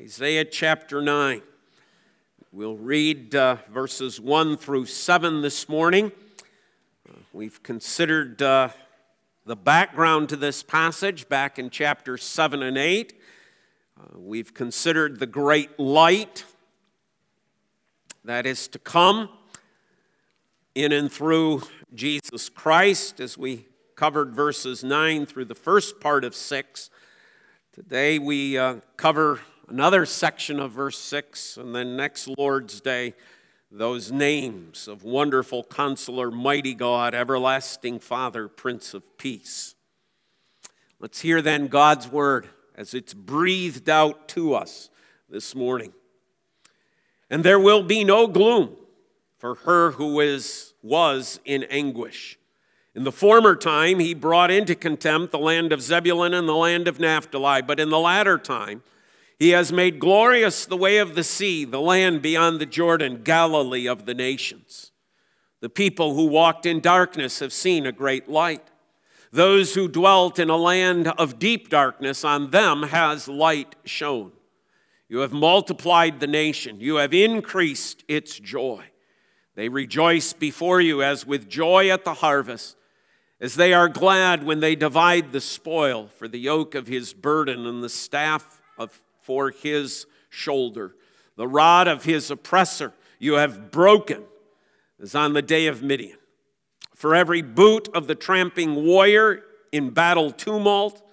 Isaiah chapter 9. We'll read uh, verses 1 through 7 this morning. Uh, we've considered uh, the background to this passage back in chapter 7 and 8. Uh, we've considered the great light that is to come in and through Jesus Christ as we covered verses 9 through the first part of 6. Today we uh, cover another section of verse 6, and then next Lord's Day, those names of wonderful counselor, mighty God, everlasting Father, Prince of Peace. Let's hear then God's word as it's breathed out to us this morning. And there will be no gloom for her who is, was in anguish. In the former time, he brought into contempt the land of Zebulun and the land of Naphtali, but in the latter time, he has made glorious the way of the sea, the land beyond the Jordan, Galilee of the nations. The people who walked in darkness have seen a great light. Those who dwelt in a land of deep darkness, on them has light shone. You have multiplied the nation, you have increased its joy. They rejoice before you as with joy at the harvest, as they are glad when they divide the spoil for the yoke of his burden and the staff of for his shoulder. The rod of his oppressor you have broken, as on the day of Midian. For every boot of the tramping warrior in battle tumult,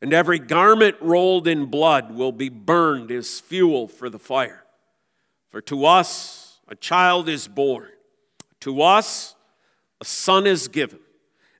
and every garment rolled in blood will be burned as fuel for the fire. For to us a child is born, to us a son is given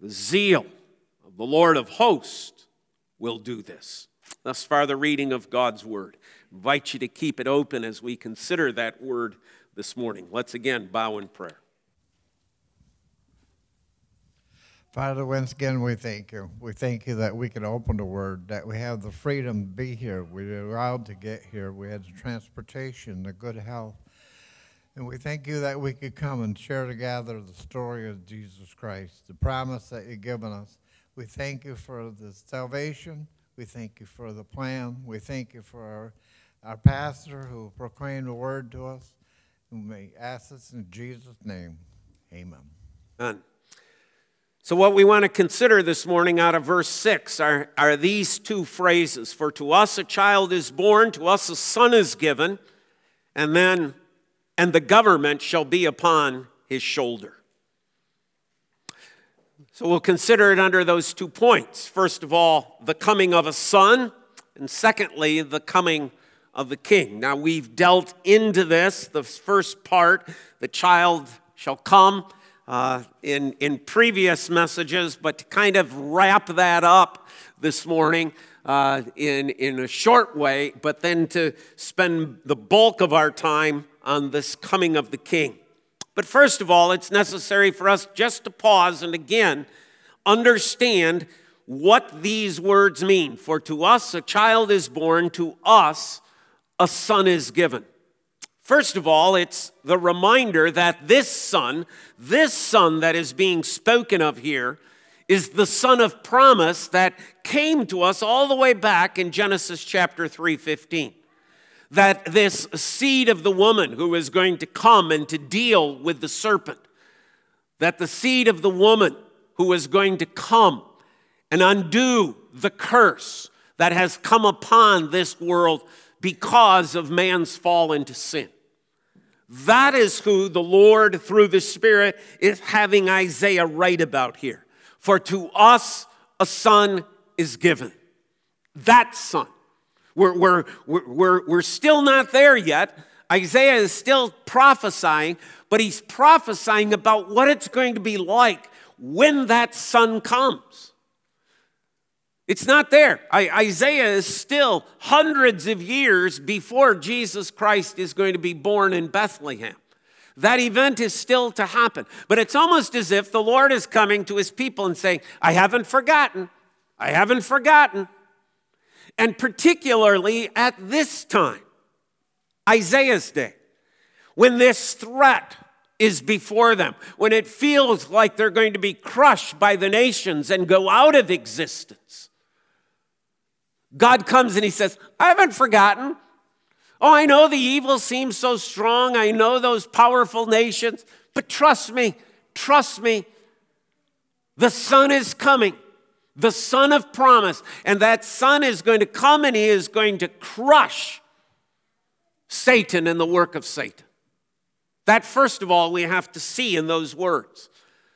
The zeal of the Lord of hosts will do this. Thus far, the reading of God's word. I invite you to keep it open as we consider that word this morning. Let's again bow in prayer. Father, once again, we thank you. We thank you that we can open the Word, that we have the freedom to be here. We're allowed to get here. We had the transportation, the good health. And we thank you that we could come and share together the story of Jesus Christ, the promise that you've given us. We thank you for the salvation. We thank you for the plan. We thank you for our, our pastor who proclaimed the word to us. And we ask this in Jesus' name. Amen. Amen. So, what we want to consider this morning out of verse 6 are, are these two phrases For to us a child is born, to us a son is given, and then and the government shall be upon his shoulder. So we'll consider it under those two points. First of all, the coming of a son, and secondly, the coming of the king. Now we've dealt into this, the first part, the child shall come, uh, in, in previous messages, but to kind of wrap that up this morning uh, in, in a short way, but then to spend the bulk of our time on this coming of the king. But first of all, it's necessary for us just to pause and again understand what these words mean. For to us a child is born, to us a son is given. First of all, it's the reminder that this son, this son that is being spoken of here, is the son of promise that came to us all the way back in Genesis chapter 3:15 that this seed of the woman who is going to come and to deal with the serpent, that the seed of the woman who is going to come and undo the curse that has come upon this world because of man's fall into sin. That is who the Lord, through the Spirit, is having Isaiah write about here. For to us a son is given. That son we're, we're, we're, we're still not there yet. Isaiah is still prophesying, but he's prophesying about what it's going to be like when that son comes. It's not there. I, Isaiah is still hundreds of years before Jesus Christ is going to be born in Bethlehem. That event is still to happen. But it's almost as if the Lord is coming to his people and saying, I haven't forgotten. I haven't forgotten. And particularly at this time, Isaiah's day, when this threat is before them, when it feels like they're going to be crushed by the nations and go out of existence. God comes and he says, I haven't forgotten. Oh, I know the evil seems so strong. I know those powerful nations, but trust me, trust me. The son is coming, the Son of promise, and that Son is going to come and he is going to crush Satan and the work of Satan. That, first of all, we have to see in those words.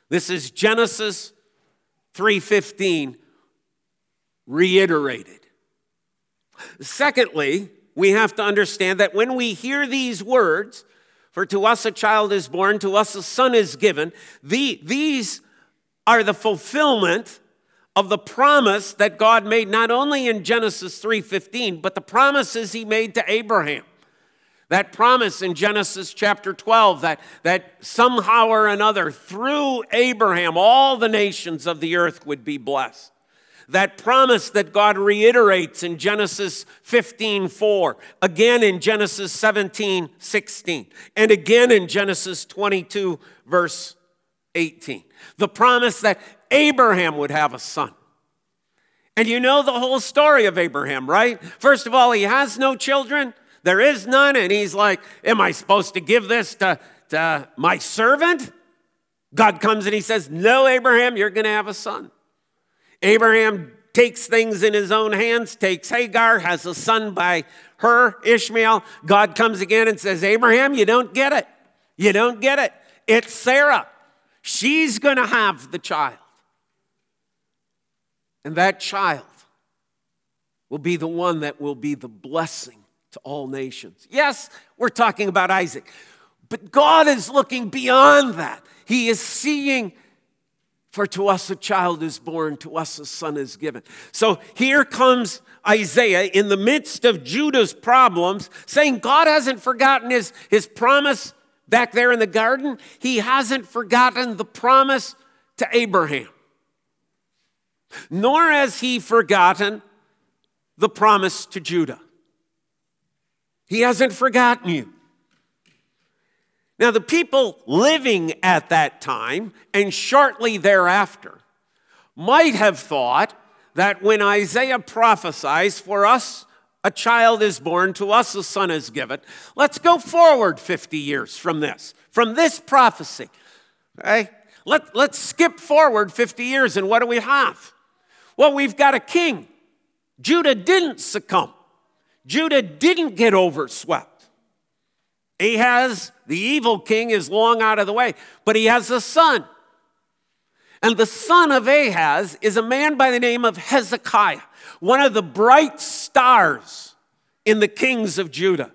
This is Genesis 3:15 reiterated. Secondly, we have to understand that when we hear these words, for to us a child is born, to us a son is given, the, these are the fulfillment of the promise that God made not only in Genesis 3:15, but the promises he made to Abraham. That promise in Genesis chapter 12 that, that somehow or another, through Abraham, all the nations of the earth would be blessed that promise that God reiterates in Genesis 15 4, again in Genesis 17 16, and again in Genesis 22, verse 18. The promise that Abraham would have a son. And you know the whole story of Abraham, right? First of all, he has no children, there is none, and he's like, Am I supposed to give this to, to my servant? God comes and he says, No, Abraham, you're going to have a son. Abraham takes things in his own hands, takes Hagar, has a son by her, Ishmael. God comes again and says, Abraham, you don't get it. You don't get it. It's Sarah. She's going to have the child. And that child will be the one that will be the blessing to all nations. Yes, we're talking about Isaac, but God is looking beyond that. He is seeing for to us a child is born, to us a son is given. So here comes Isaiah in the midst of Judah's problems, saying God hasn't forgotten his, his promise back there in the garden. He hasn't forgotten the promise to Abraham, nor has he forgotten the promise to Judah. He hasn't forgotten you. Now, the people living at that time and shortly thereafter might have thought that when Isaiah prophesies, for us a child is born, to us a son is given, let's go forward 50 years from this, from this prophecy. Okay? Let, let's skip forward 50 years, and what do we have? Well, we've got a king. Judah didn't succumb, Judah didn't get overswept. Ahaz, the evil king, is long out of the way, but he has a son. And the son of Ahaz is a man by the name of Hezekiah, one of the bright stars in the kings of Judah.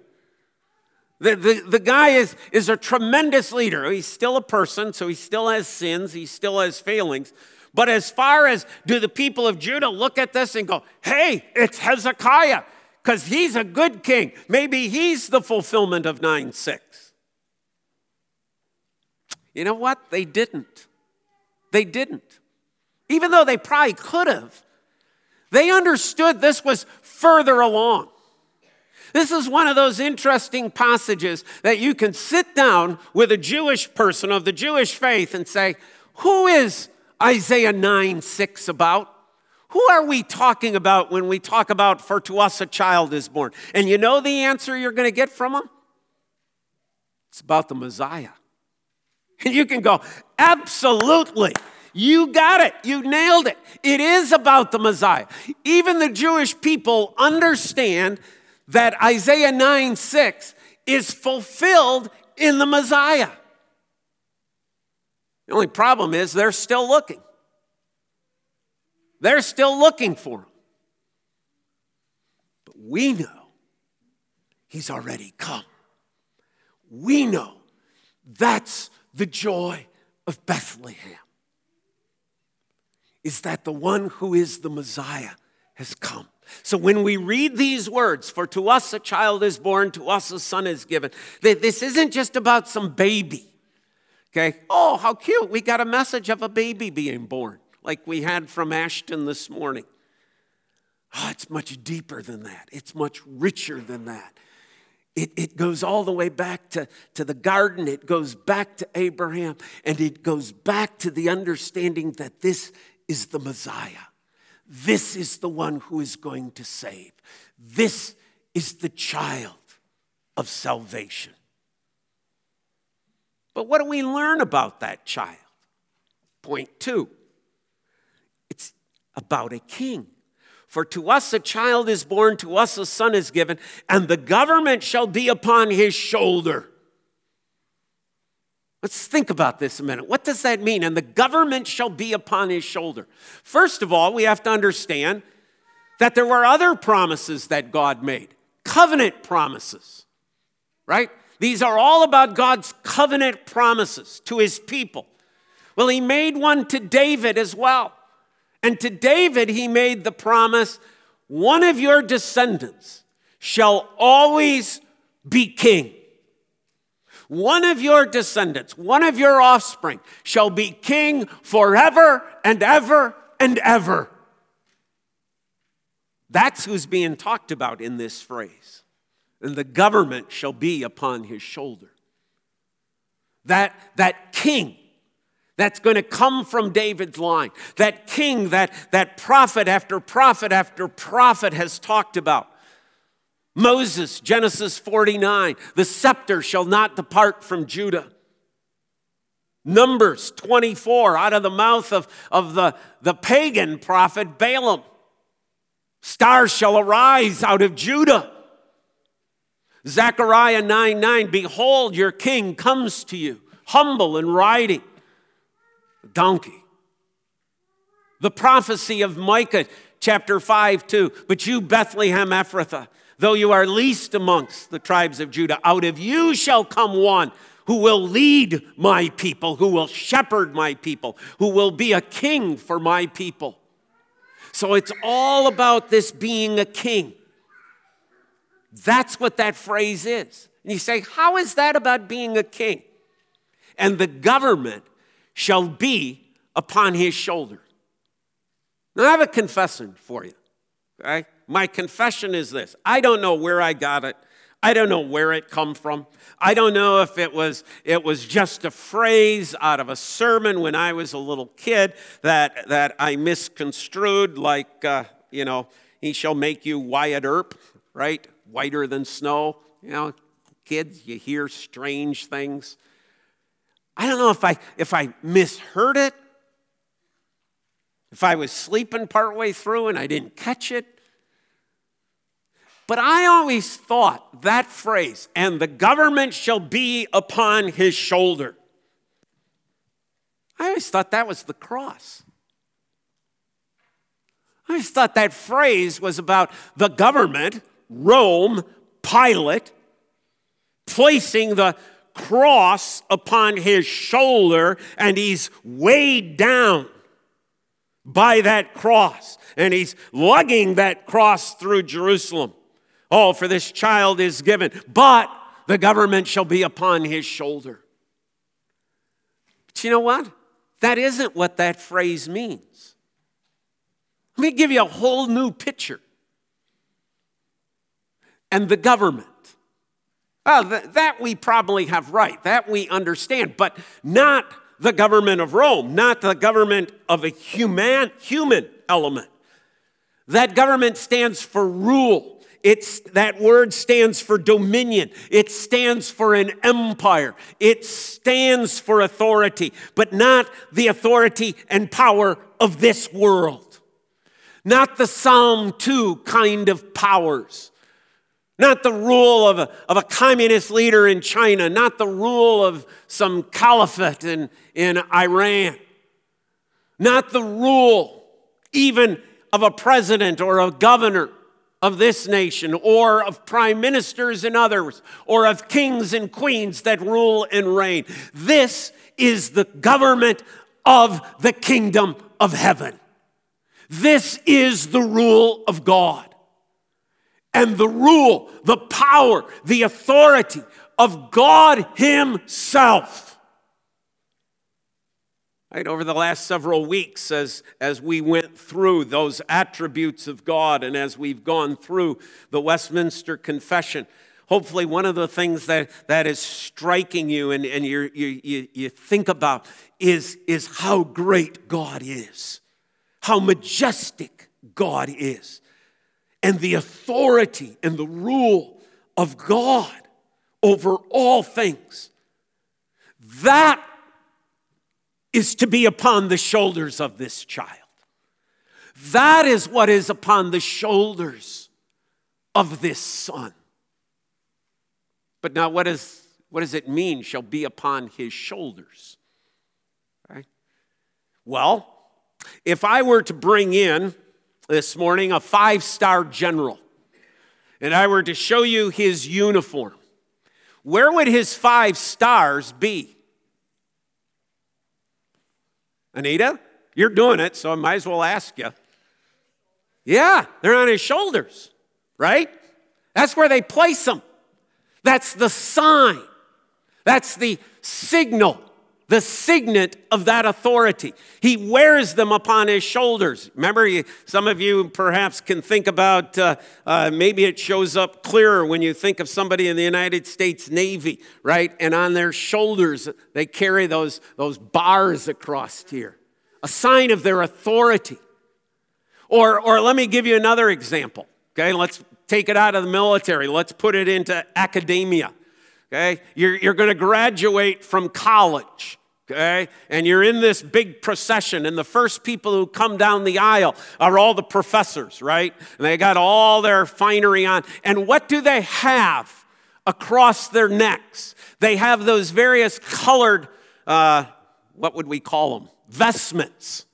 The, the, the guy is, is a tremendous leader. He's still a person, so he still has sins, he still has failings. But as far as do the people of Judah look at this and go, hey, it's Hezekiah because he's a good king. Maybe he's the fulfillment of 9 6. You know what? They didn't. They didn't. Even though they probably could have, they understood this was further along. This is one of those interesting passages that you can sit down with a Jewish person of the Jewish faith and say, Who is Isaiah 9 6 about? Who are we talking about when we talk about, for to us a child is born? And you know the answer you're going to get from them? It's about the Messiah. And you can go, absolutely. You got it. You nailed it. It is about the Messiah. Even the Jewish people understand that Isaiah 9 6 is fulfilled in the Messiah. The only problem is they're still looking. They're still looking for him. But we know he's already come. We know that's the joy of Bethlehem. Is that the one who is the Messiah has come. So when we read these words, for to us a child is born, to us a son is given, this isn't just about some baby. Okay? Oh, how cute. We got a message of a baby being born, like we had from Ashton this morning. Oh, it's much deeper than that, it's much richer than that. It, it goes all the way back to, to the garden, it goes back to Abraham, and it goes back to the understanding that this is the Messiah. This is the one who is going to save. This is the child of salvation. But what do we learn about that child? Point two it's about a king. For to us a child is born, to us a son is given, and the government shall be upon his shoulder. Let's think about this a minute. What does that mean? And the government shall be upon his shoulder. First of all, we have to understand that there were other promises that God made covenant promises, right? These are all about God's covenant promises to his people. Well, he made one to David as well. And to David, he made the promise one of your descendants shall always be king. One of your descendants, one of your offspring, shall be king forever and ever and ever. That's who's being talked about in this phrase. And the government shall be upon his shoulder. That, that king that's going to come from David's line, that king that, that prophet after prophet after prophet has talked about. Moses, Genesis 49, the scepter shall not depart from Judah. Numbers 24, out of the mouth of, of the, the pagan prophet Balaam. Stars shall arise out of Judah. Zechariah 9 9, behold, your king comes to you, humble and riding a donkey. The prophecy of Micah, chapter 5 2, but you, Bethlehem Ephrathah, Though you are least amongst the tribes of Judah, out of you shall come one who will lead my people, who will shepherd my people, who will be a king for my people. So it's all about this being a king. That's what that phrase is. And you say, How is that about being a king? And the government shall be upon his shoulder. Now, I have a confession for you. Okay? My confession is this I don't know where I got it. I don't know where it come from. I don't know if it was it was just a phrase out of a sermon when I was a little kid that that I misconstrued, like uh, you know, he shall make you Wyatt Earp, right? Whiter than snow. You know, kids, you hear strange things. I don't know if I if I misheard it, if I was sleeping partway through and I didn't catch it. But I always thought that phrase, and the government shall be upon his shoulder. I always thought that was the cross. I always thought that phrase was about the government, Rome, Pilate, placing the cross upon his shoulder, and he's weighed down by that cross, and he's lugging that cross through Jerusalem. Oh, for this child is given, but the government shall be upon his shoulder. But you know what? That isn't what that phrase means. Let me give you a whole new picture. And the government. Well, that we probably have right, that we understand, but not the government of Rome, not the government of a human, human element. That government stands for rule. It's, that word stands for dominion. It stands for an empire. It stands for authority, but not the authority and power of this world. Not the Psalm 2 kind of powers. Not the rule of a, of a communist leader in China. Not the rule of some caliphate in, in Iran. Not the rule even of a president or a governor of this nation, or of prime ministers and others, or of kings and queens that rule and reign. This is the government of the kingdom of heaven. This is the rule of God. And the rule, the power, the authority of God Himself. Right, over the last several weeks, as, as we went through those attributes of God and as we've gone through the Westminster Confession, hopefully one of the things that, that is striking you and, and you you, you think about is, is how great God is, how majestic God is, and the authority and the rule of God over all things. That is to be upon the shoulders of this child. That is what is upon the shoulders of this son. But now, what, is, what does it mean, shall be upon his shoulders? Right? Well, if I were to bring in this morning a five star general and I were to show you his uniform, where would his five stars be? Anita, you're doing it, so I might as well ask you. Yeah, they're on his shoulders, right? That's where they place them. That's the sign. That's the signal, the signet of that authority. He wears them upon his shoulders. Remember, some of you perhaps can think about uh, uh, maybe it shows up clearer when you think of somebody in the United States Navy, right? And on their shoulders, they carry those, those bars across here, a sign of their authority. Or, or let me give you another example. Okay, let's take it out of the military. Let's put it into academia. Okay? You're, you're going to graduate from college. Okay? And you're in this big procession, and the first people who come down the aisle are all the professors, right? And they got all their finery on. And what do they have across their necks? They have those various colored, uh, what would we call them? Vestments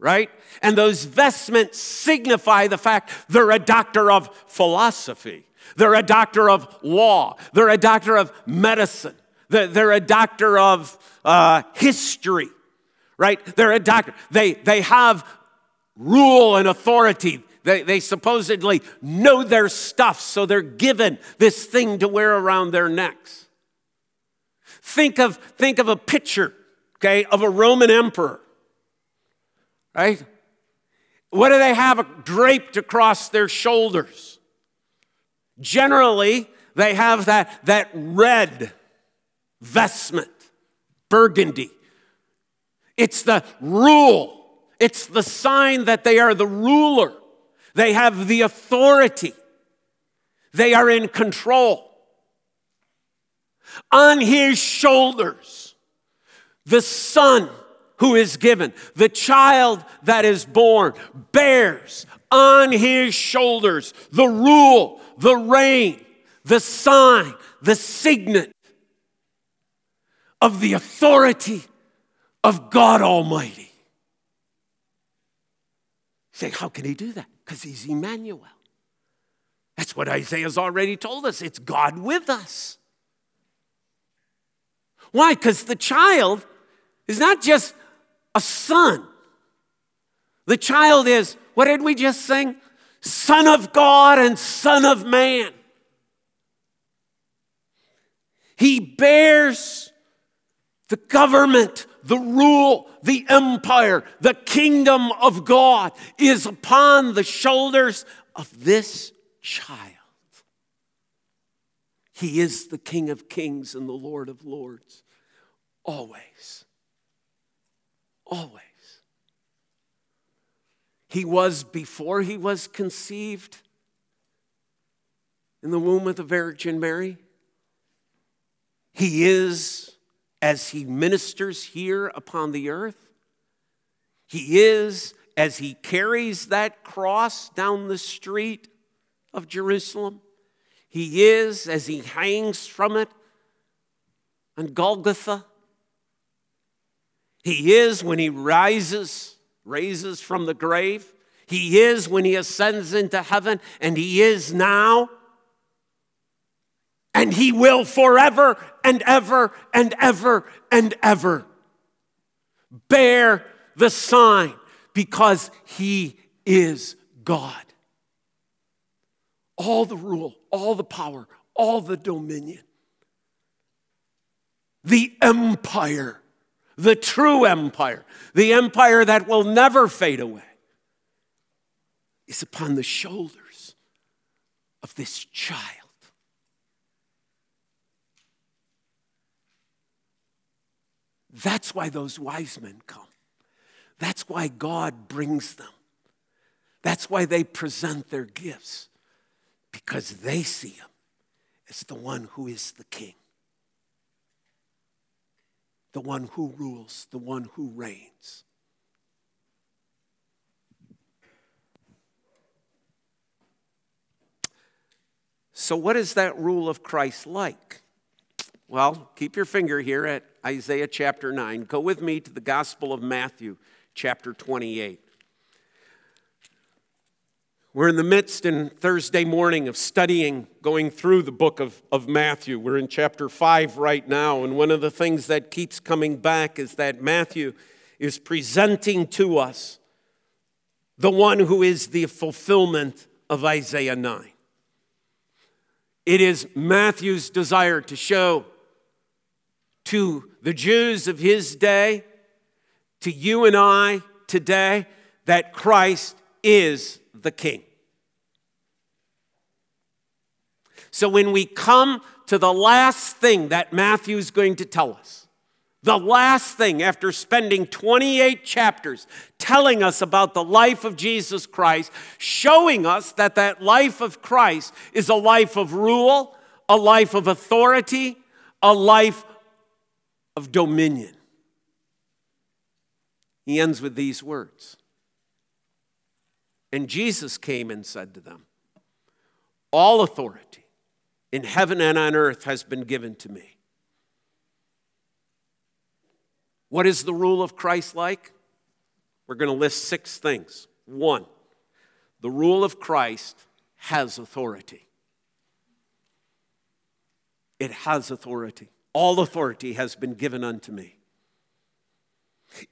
right? And those vestments signify the fact they're a doctor of philosophy, they're a doctor of law, they're a doctor of medicine, they're a doctor of uh, history, right? They're a doctor. They, they have rule and authority. They, they supposedly know their stuff, so they're given this thing to wear around their necks. Think of, think of a picture, okay, of a Roman emperor right? What do they have draped across their shoulders? Generally, they have that, that red vestment, burgundy. It's the rule, it's the sign that they are the ruler. They have the authority, they are in control. On his shoulders, the son who is given, the child that is born, bears on his shoulders the rule, the reign, the sign, the signet of the authority of God Almighty. Say, how can he do that? Because he's Emmanuel. That's what Isaiah's already told us. It's God with us. Why? Because the child is not just a son. The child is, what did we just sing? Son of God and Son of Man. He bears the government, the rule, the empire, the kingdom of God is upon the shoulders of this child. He is the King of kings and the Lord of lords, always. Always. He was before he was conceived in the womb of the Virgin Mary. He is as he ministers here upon the earth. He is as he carries that cross down the street of Jerusalem. He is as he hangs from it on Golgotha. He is when he rises, raises from the grave. He is when he ascends into heaven, and he is now. And he will forever and ever and ever and ever bear the sign because he is God. All the rule, all the power, all the dominion. The empire, the true empire, the empire that will never fade away, is upon the shoulders of this child. That's why those wise men come. That's why God brings them. That's why they present their gifts, because they see him as the one who is the king, the one who rules, the one who reigns. So, what is that rule of Christ like? Well, keep your finger here at Isaiah chapter 9. Go with me to the Gospel of Matthew, chapter 28. We're in the midst in Thursday morning of studying, going through the book of, of Matthew. We're in chapter 5 right now, and one of the things that keeps coming back is that Matthew is presenting to us the one who is the fulfillment of Isaiah 9. It is Matthew's desire to show to the Jews of his day, to you and I today, that Christ is the king. So when we come to the last thing that Matthew's going to tell us, the last thing after spending 28 chapters telling us about the life of Jesus Christ, showing us that that life of Christ is a life of rule, a life of authority, a life of dominion. He ends with these words and Jesus came and said to them, All authority in heaven and on earth has been given to me. What is the rule of Christ like? We're going to list six things. One, the rule of Christ has authority. It has authority. All authority has been given unto me.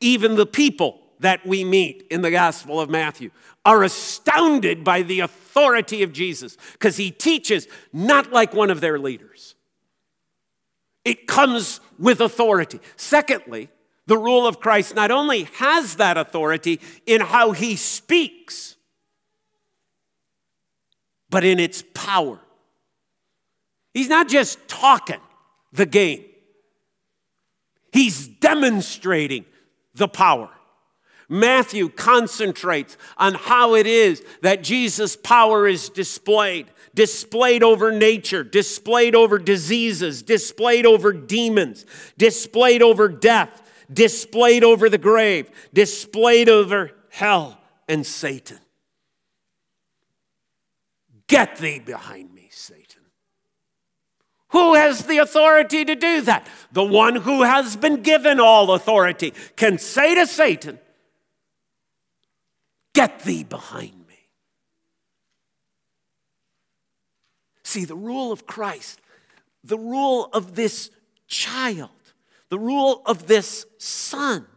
Even the people that we meet in the Gospel of Matthew are astounded by the authority of Jesus because he teaches not like one of their leaders. It comes with authority. Secondly, the rule of Christ not only has that authority in how he speaks, but in its power. He's not just talking the game, he's demonstrating the power. Matthew concentrates on how it is that Jesus' power is displayed displayed over nature, displayed over diseases, displayed over demons, displayed over death, displayed over the grave, displayed over hell and Satan. Get thee behind me, Satan. Who has the authority to do that? The one who has been given all authority can say to Satan, Get thee behind me. See, the rule of Christ, the rule of this child, the rule of this son,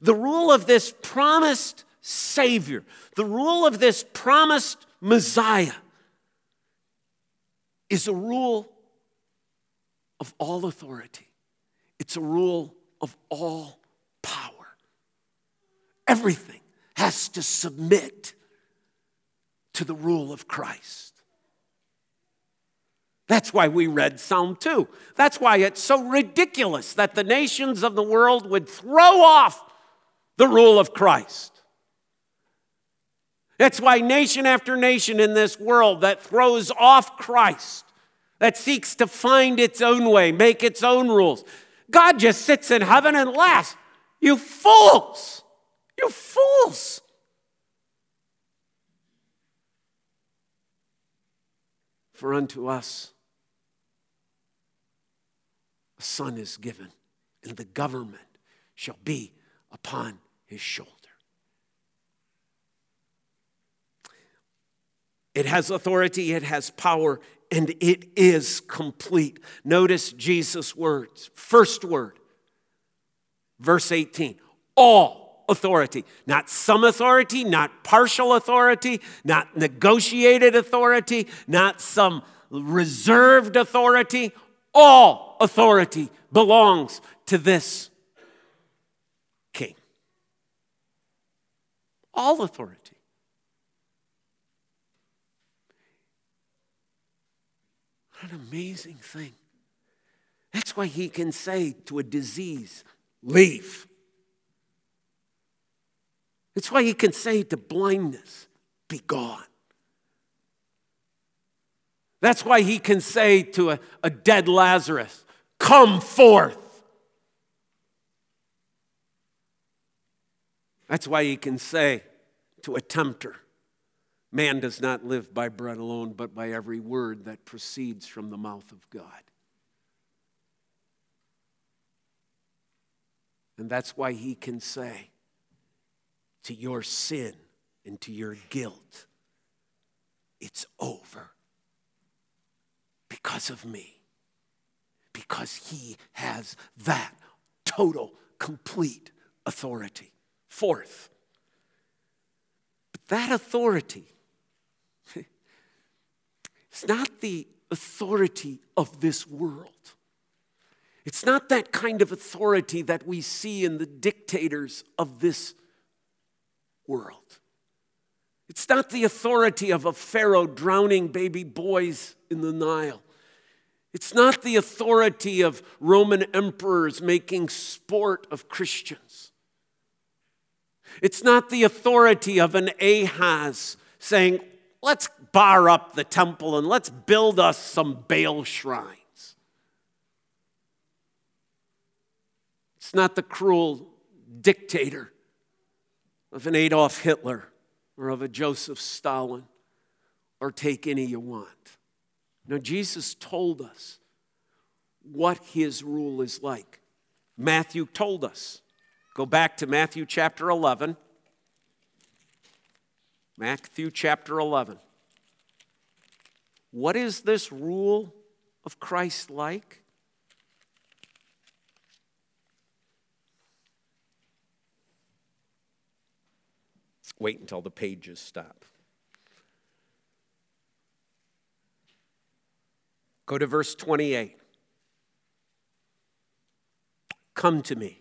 the rule of this promised Savior, the rule of this promised Messiah is a rule of all authority. It's a rule of all power. Everything has to submit to the rule of Christ. That's why we read Psalm 2. That's why it's so ridiculous that the nations of the world would throw off the rule of Christ. That's why nation after nation in this world that throws off Christ, that seeks to find its own way, make its own rules, God just sits in heaven and laughs. You fools! You fools! For unto us a son is given, and the government shall be upon his shoulder. It has authority, it has power, and it is complete. Notice Jesus' words. First word, verse 18 all authority. Not some authority, not partial authority, not negotiated authority, not some reserved authority. All authority belongs to this king. All authority. What an amazing thing. That's why he can say to a disease, Leave. It's why he can say to blindness, Be gone. That's why he can say to a, a dead Lazarus, Come forth. That's why he can say to a tempter, Man does not live by bread alone, but by every word that proceeds from the mouth of God. And that's why he can say to your sin and to your guilt, it's over because of me. Because he has that total, complete authority. Fourth, but that authority it's not the authority of this world. It's not that kind of authority that we see in the dictators of this world. It's not the authority of a Pharaoh drowning baby boys in the Nile. It's not the authority of Roman emperors making sport of Christians. It's not the authority of an Ahaz saying, let's bar up the temple and let's build us some Baal shrines. It's not the cruel dictator of an Adolf Hitler or of a Joseph Stalin or take any you want. Now, Jesus told us what his rule is like. Matthew told us. Go back to Matthew chapter 11. Matthew chapter 11. What is this rule of Christ like? Wait until the pages stop. Go to verse 28. Come to me,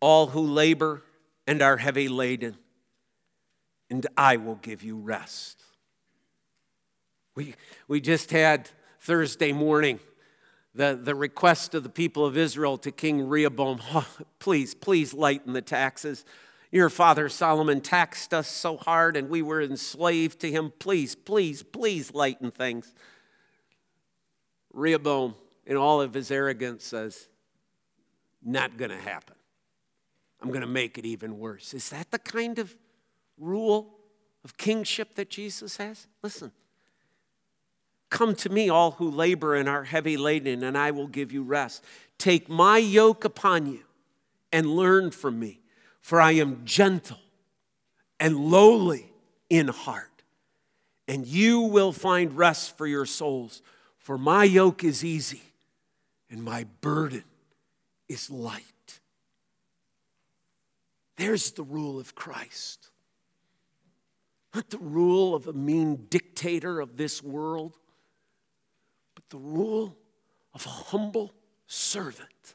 all who labor and are heavy laden, and I will give you rest. We, we just had Thursday morning the, the request of the people of Israel to King Rehoboam please, please lighten the taxes. Your father Solomon taxed us so hard and we were enslaved to him. Please, please, please lighten things. Rehoboam, in all of his arrogance, says, Not going to happen. I'm going to make it even worse. Is that the kind of rule of kingship that Jesus has? Listen. Come to me, all who labor and are heavy laden, and I will give you rest. Take my yoke upon you and learn from me for I am gentle and lowly in heart, and you will find rest for your souls. For my yoke is easy and my burden is light. There's the rule of Christ. Not the rule of a mean dictator of this world, but the rule of a humble servant.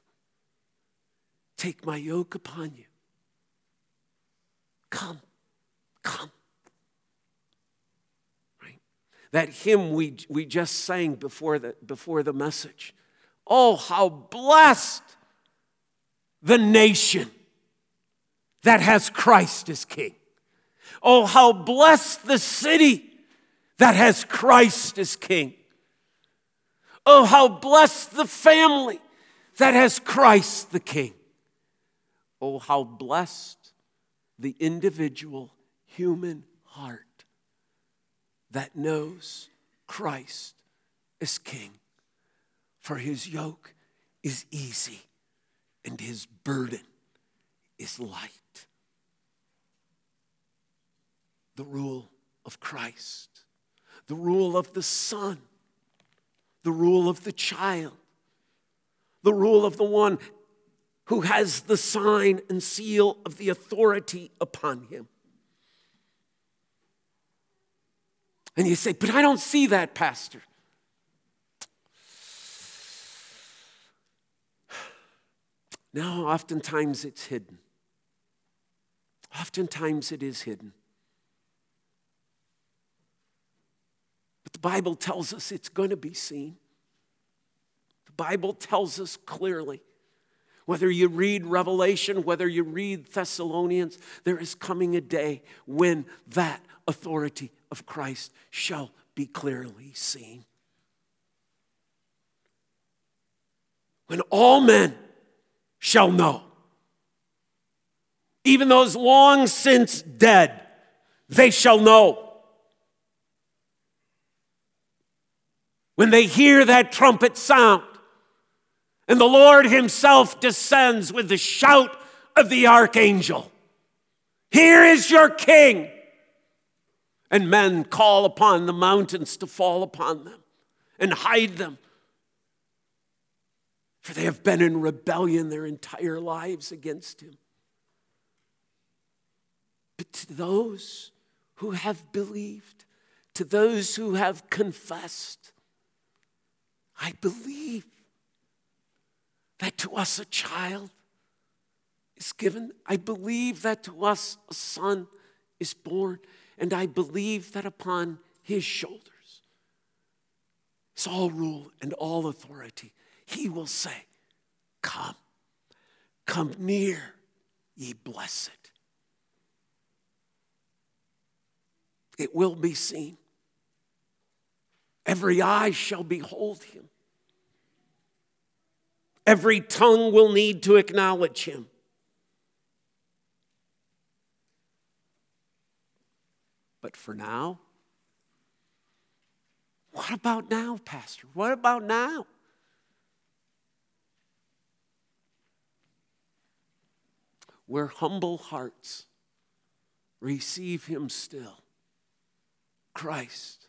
Take my yoke upon you Come, come. Right? That hymn we, we just sang before the, before the message. Oh, how blessed the nation that has Christ as King. Oh, how blessed the city that has Christ as King. Oh, how blessed the family that has Christ the King. Oh, how blessed the individual human heart that knows Christ is King. For his yoke is easy and his burden is light. The rule of Christ, the rule of the Son, the rule of the child, the rule of the one who has the sign and seal of the authority upon him. And you say, But I don't see that, Pastor. No, oftentimes it's hidden. Oftentimes it is hidden. But the Bible tells us it's going to be seen. The Bible tells us clearly. Whether you read Revelation, whether you read Thessalonians, there is coming a day when that authority of Christ shall be clearly seen. When all men shall know, even those long since dead, they shall know. When they hear that trumpet sound, and the Lord Himself descends with the shout of the archangel Here is your king! And men call upon the mountains to fall upon them and hide them. For they have been in rebellion their entire lives against Him. But to those who have believed, to those who have confessed, I believe that to us a child is given. I believe that to us a son is born. And I believe that upon his shoulders is all rule and all authority. He will say, Come, come near, ye blessed. It will be seen. Every eye shall behold him. Every tongue will need to acknowledge him. But for now, what about now, Pastor? What about now? Where humble hearts receive him still, Christ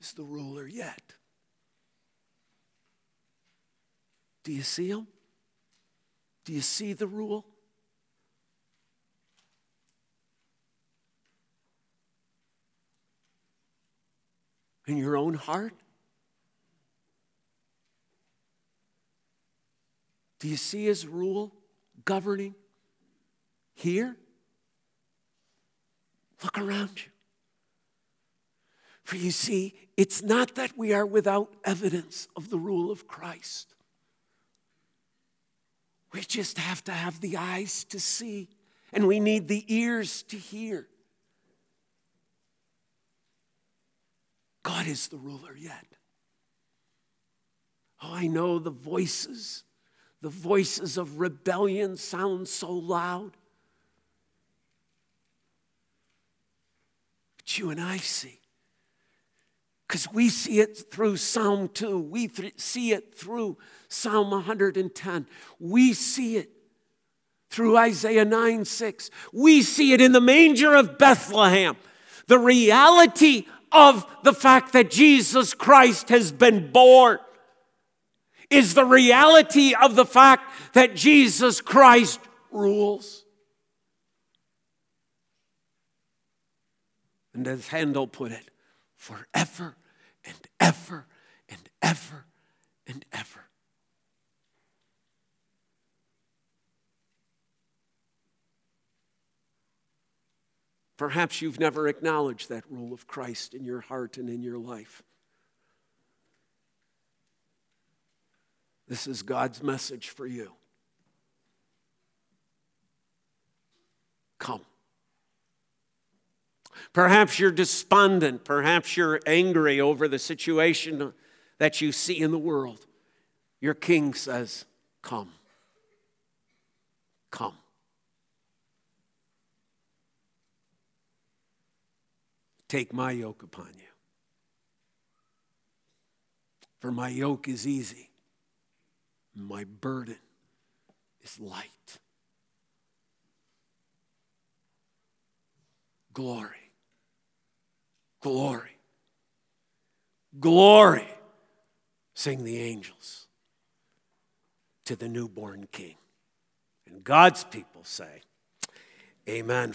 is the ruler yet. Do you see him? Do you see the rule? In your own heart? Do you see his rule governing here? Look around you. For you see, it's not that we are without evidence of the rule of Christ. We just have to have the eyes to see, and we need the ears to hear. God is the ruler yet. Oh, I know the voices, the voices of rebellion sound so loud. But you and I see because we see it through Psalm 2. We th- see it through Psalm 110. We see it through Isaiah 9 6. We see it in the manger of Bethlehem. The reality of the fact that Jesus Christ has been born is the reality of the fact that Jesus Christ rules. And as Handel put it, forever and ever and ever and ever. Perhaps you've never acknowledged that rule of Christ in your heart and in your life. This is God's message for you. Come. Perhaps you're despondent. Perhaps you're angry over the situation that you see in the world. Your king says, Come. Come. Take my yoke upon you. For my yoke is easy, my burden is light. Glory Glory. Glory, sing the angels to the newborn king. And God's people say, Amen.